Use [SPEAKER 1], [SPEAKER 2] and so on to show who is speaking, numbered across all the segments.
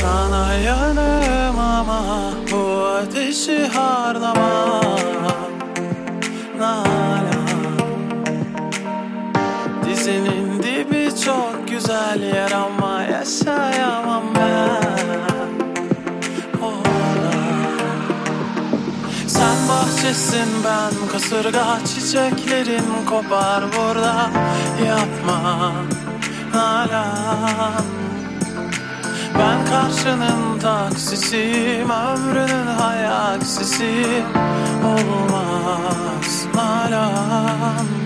[SPEAKER 1] Sana yanım ama bu ateşi harlama. Nala Dizinin dibi çok güzel yer ama yaşayamam ben. Orada Sen bahçesin ben kasırga çiçeklerin kopar burada. Yapma. Nala ben karşının taksisiyim Ömrünün hayaksisi Olmaz. Nalan.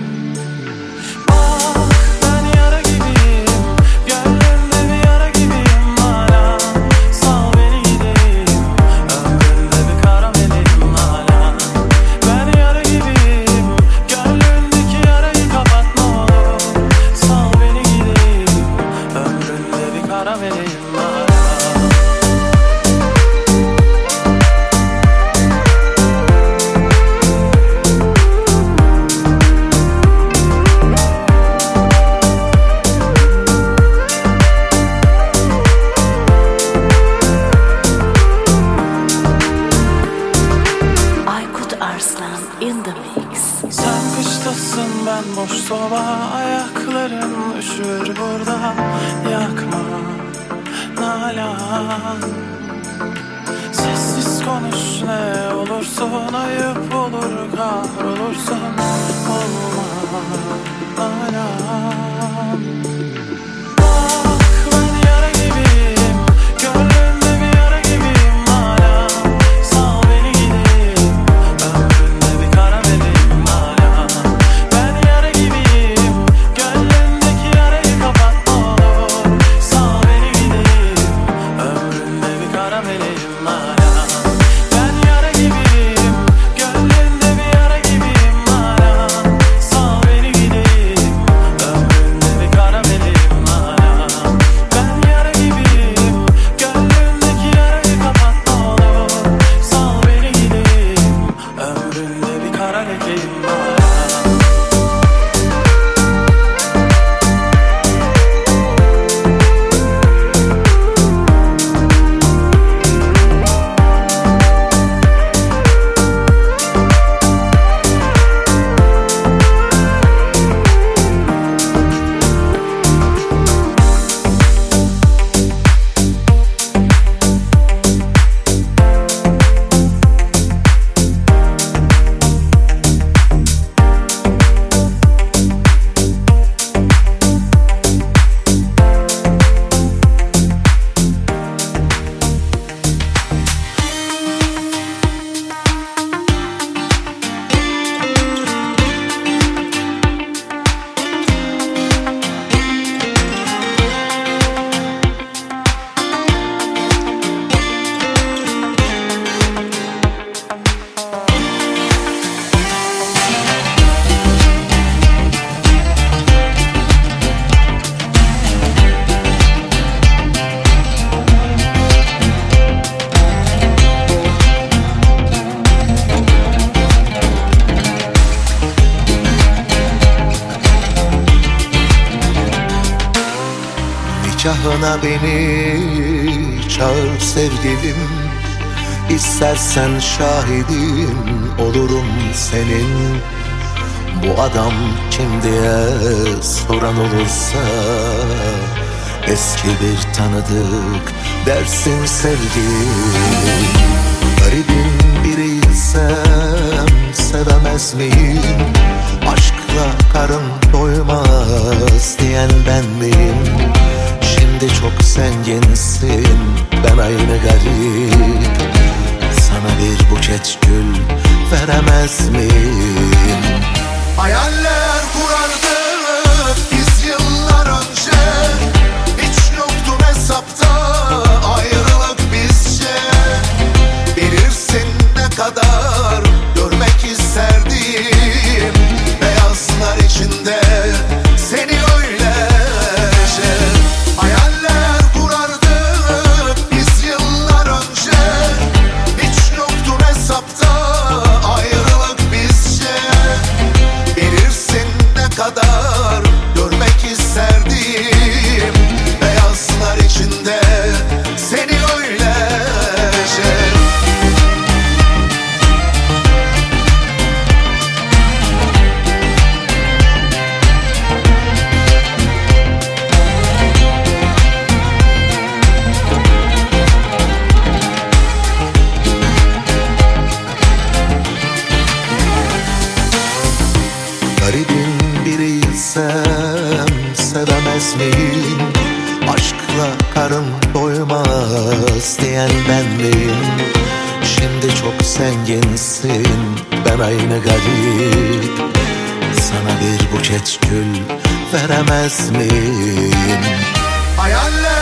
[SPEAKER 2] Nikahına beni çağır sevgilim İstersen şahidim olurum senin Bu adam kim diye soran olursa Eski bir tanıdık dersin sevgilim Garibim biriysem sevemez miyim? Aşkla karın doymaz diyen ben miyim? de çok zenginsin. Ben aynı garip. Sana bir buket gül veremez miyim? Hayaller. Doymaz diyen ben miyim? Şimdi çok zenginsin ben aynı garip Sana bir buket gül veremez miyim? Hayaller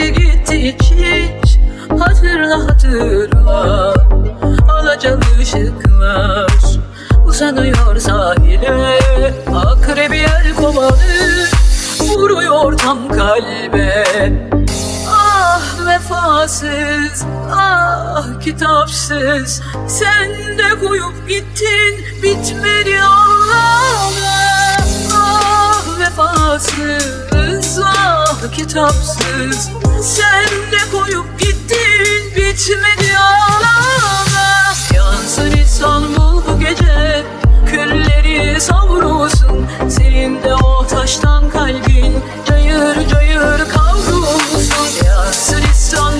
[SPEAKER 3] Bitmedi gitti hiç Hatırla hatırla. Alacalı ışıklar Uzanıyor sahile. Akrebi el kovanı Vuruyor tam kalbe. Ah vefasız, ah kitapsız. Sen de koyup gittin bitmedi ağlama. Ah vefasız, ah kitapsız. Sen de koyup gittin? Bitmedi ağlama. Yansın İstanbul bu gece. Külleri savrulsun. Senin de o taştan kalbin. Cayır cayır kavrulsun. Yansın İstanbul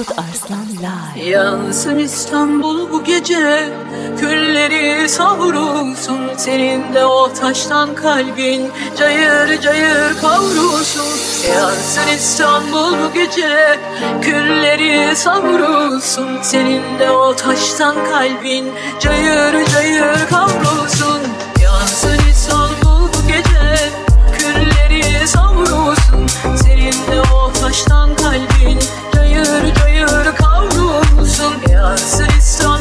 [SPEAKER 4] Aykut Arslan Live.
[SPEAKER 3] Yansın İstanbul bu gece Külleri savrulsun. Senin de o taştan kalbin Cayır cayır kavrulsun. Yansın İstanbul bu gece Külleri savrulsun. Senin de o taştan kalbin Cayır cayır kavrulsun. Yansın İstanbul bu gece Külleri savrulsun. Senin de o taştan kalbin Cayır cayır kavrulsun Yansın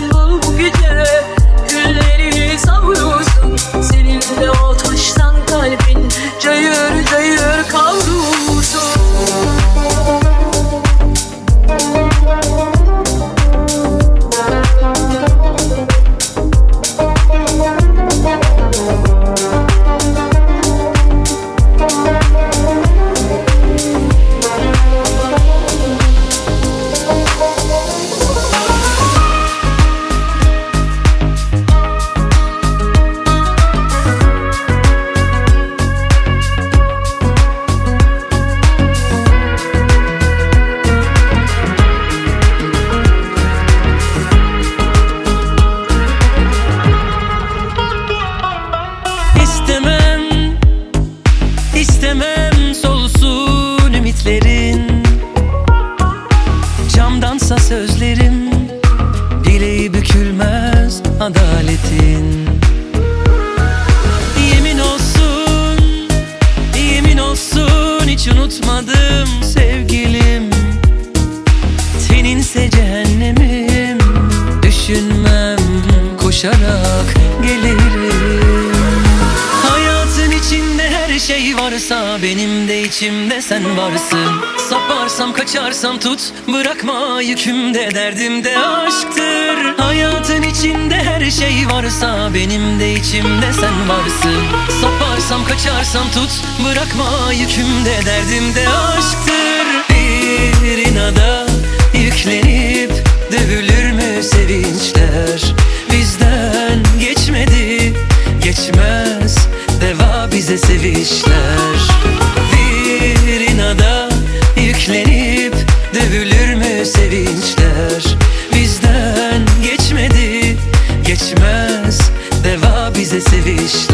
[SPEAKER 5] varsa benim de içimde sen varsın. Saparsam kaçarsam tut bırakma yükümde derdimde aşktır. Hayatın içinde her şey varsa benim de içimde sen varsın. Saparsam kaçarsam tut bırakma yükümde derdimde aşktır. Bir inada yüklenip dövülür mü sevinçler? Bizden geçmedi geçmez Deva bize sevişler Deva bize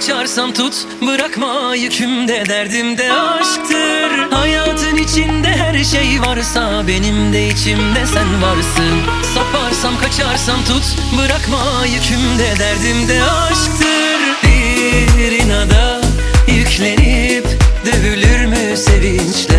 [SPEAKER 5] kaçarsam tut Bırakma yükümde derdimde aşktır. Hayatın içinde her şey varsa Benim de içimde sen varsın. Saparsam kaçarsam tut Bırakma yükümde derdimde aşktır. Bir inada yüklenip Dövülür mü sevinçler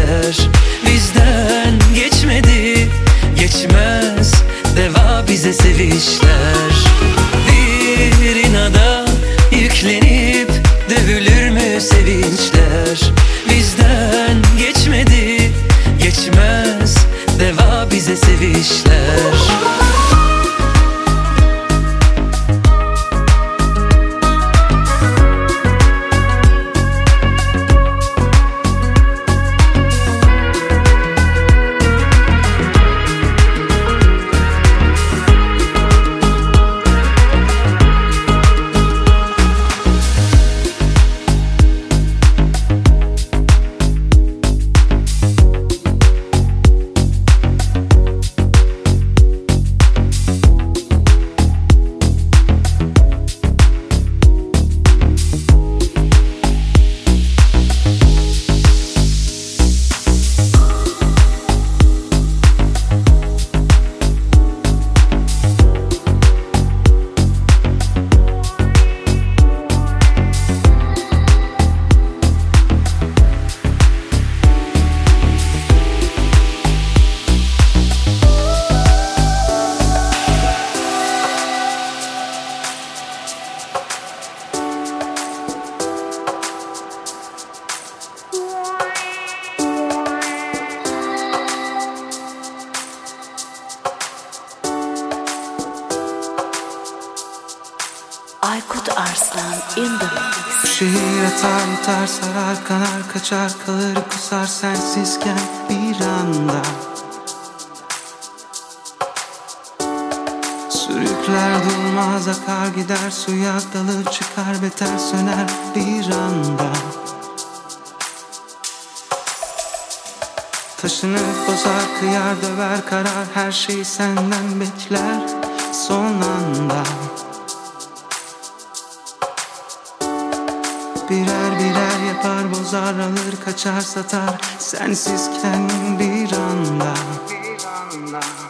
[SPEAKER 6] kaçar kusar sensizken bir anda. Sürükler durmaz akar gider suya dalır çıkar beter söner bir anda. Taşınıp bozar kıyar döver karar her şeyi senden bekler son anda yapar bozar alır kaçar satar Bir anda, bir anda.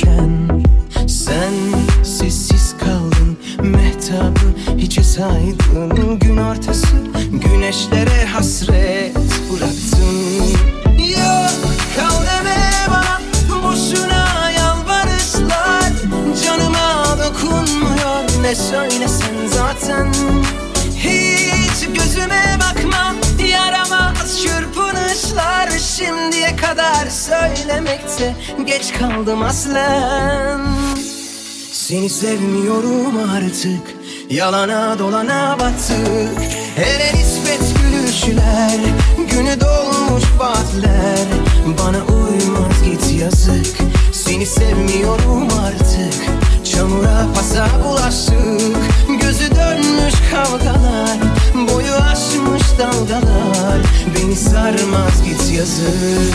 [SPEAKER 7] Dururken Sen sessiz kaldın, mehtabı hiçe saydın geç kaldım aslen. Seni sevmiyorum artık Yalana dolana battık Hele nispet gülüşler Günü dolmuş vaatler. Bana uymaz git yazık Seni sevmiyorum artık. Çamura pasa bulaştık Gözü dönmüş kavgalar. Boyu aşmış dalgalar Beni sarmaz git yazık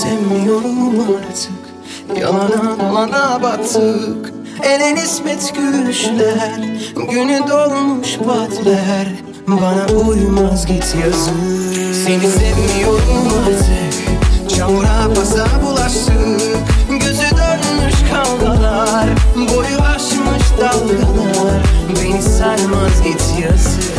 [SPEAKER 7] Sevmiyorum artık. Yalana dolana battık Ele nispet gülüşler. Günü dolmuş partiler Bana uymaz git yazık. Seni sevmiyorum artık.
[SPEAKER 8] Çamura pasa bulaştık. Gözü dönmüş kavgalar. Boyu aşmış dalgalar. Beni sarmaz git yazık.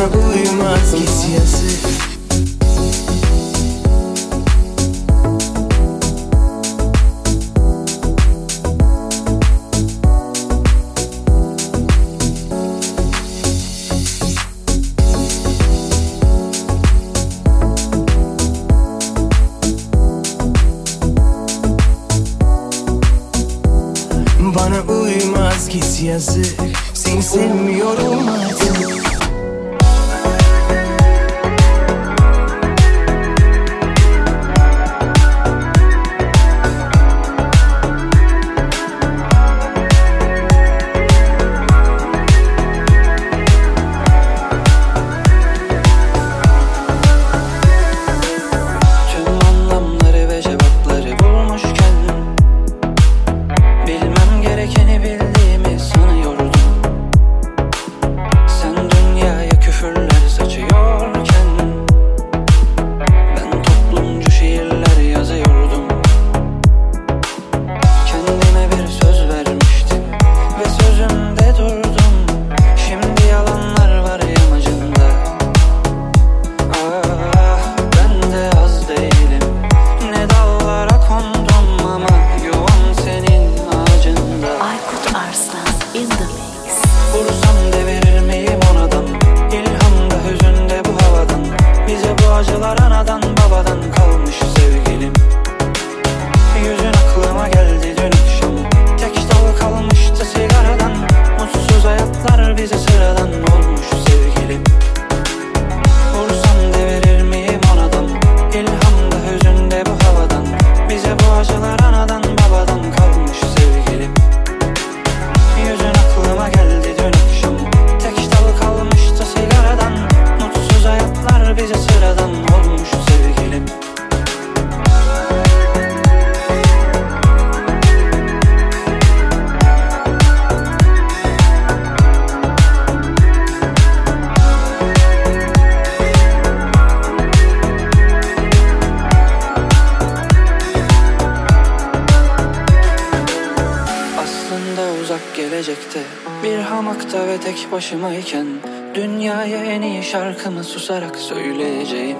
[SPEAKER 8] Дорогую маски съест sokakta Bir hamakta ve tek başımayken Dünyaya en iyi şarkımı susarak söyleyeceğim.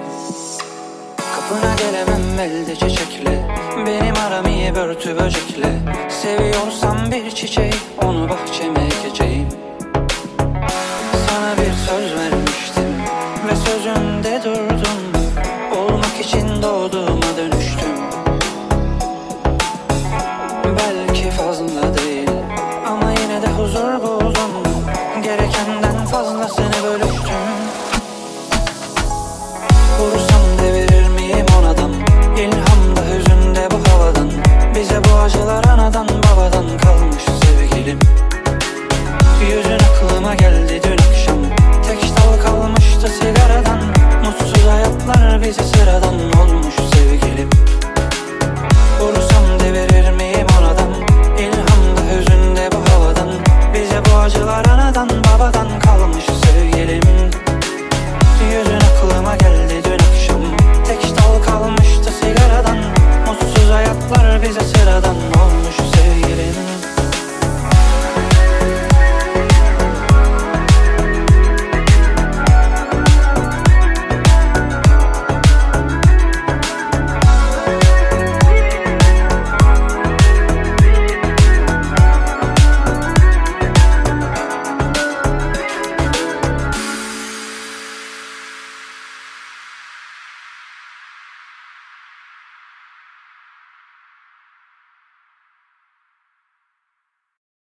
[SPEAKER 8] Kapına gelemem elde çiçekle Benim aram iyi börtü böcekle. Seviyorsam bir çiçeği onu bahçeme ekeceğim. Sana bir söz vermiştim Ve sözünde durdum. Olmak için doğdum. fazlasını bölüştüm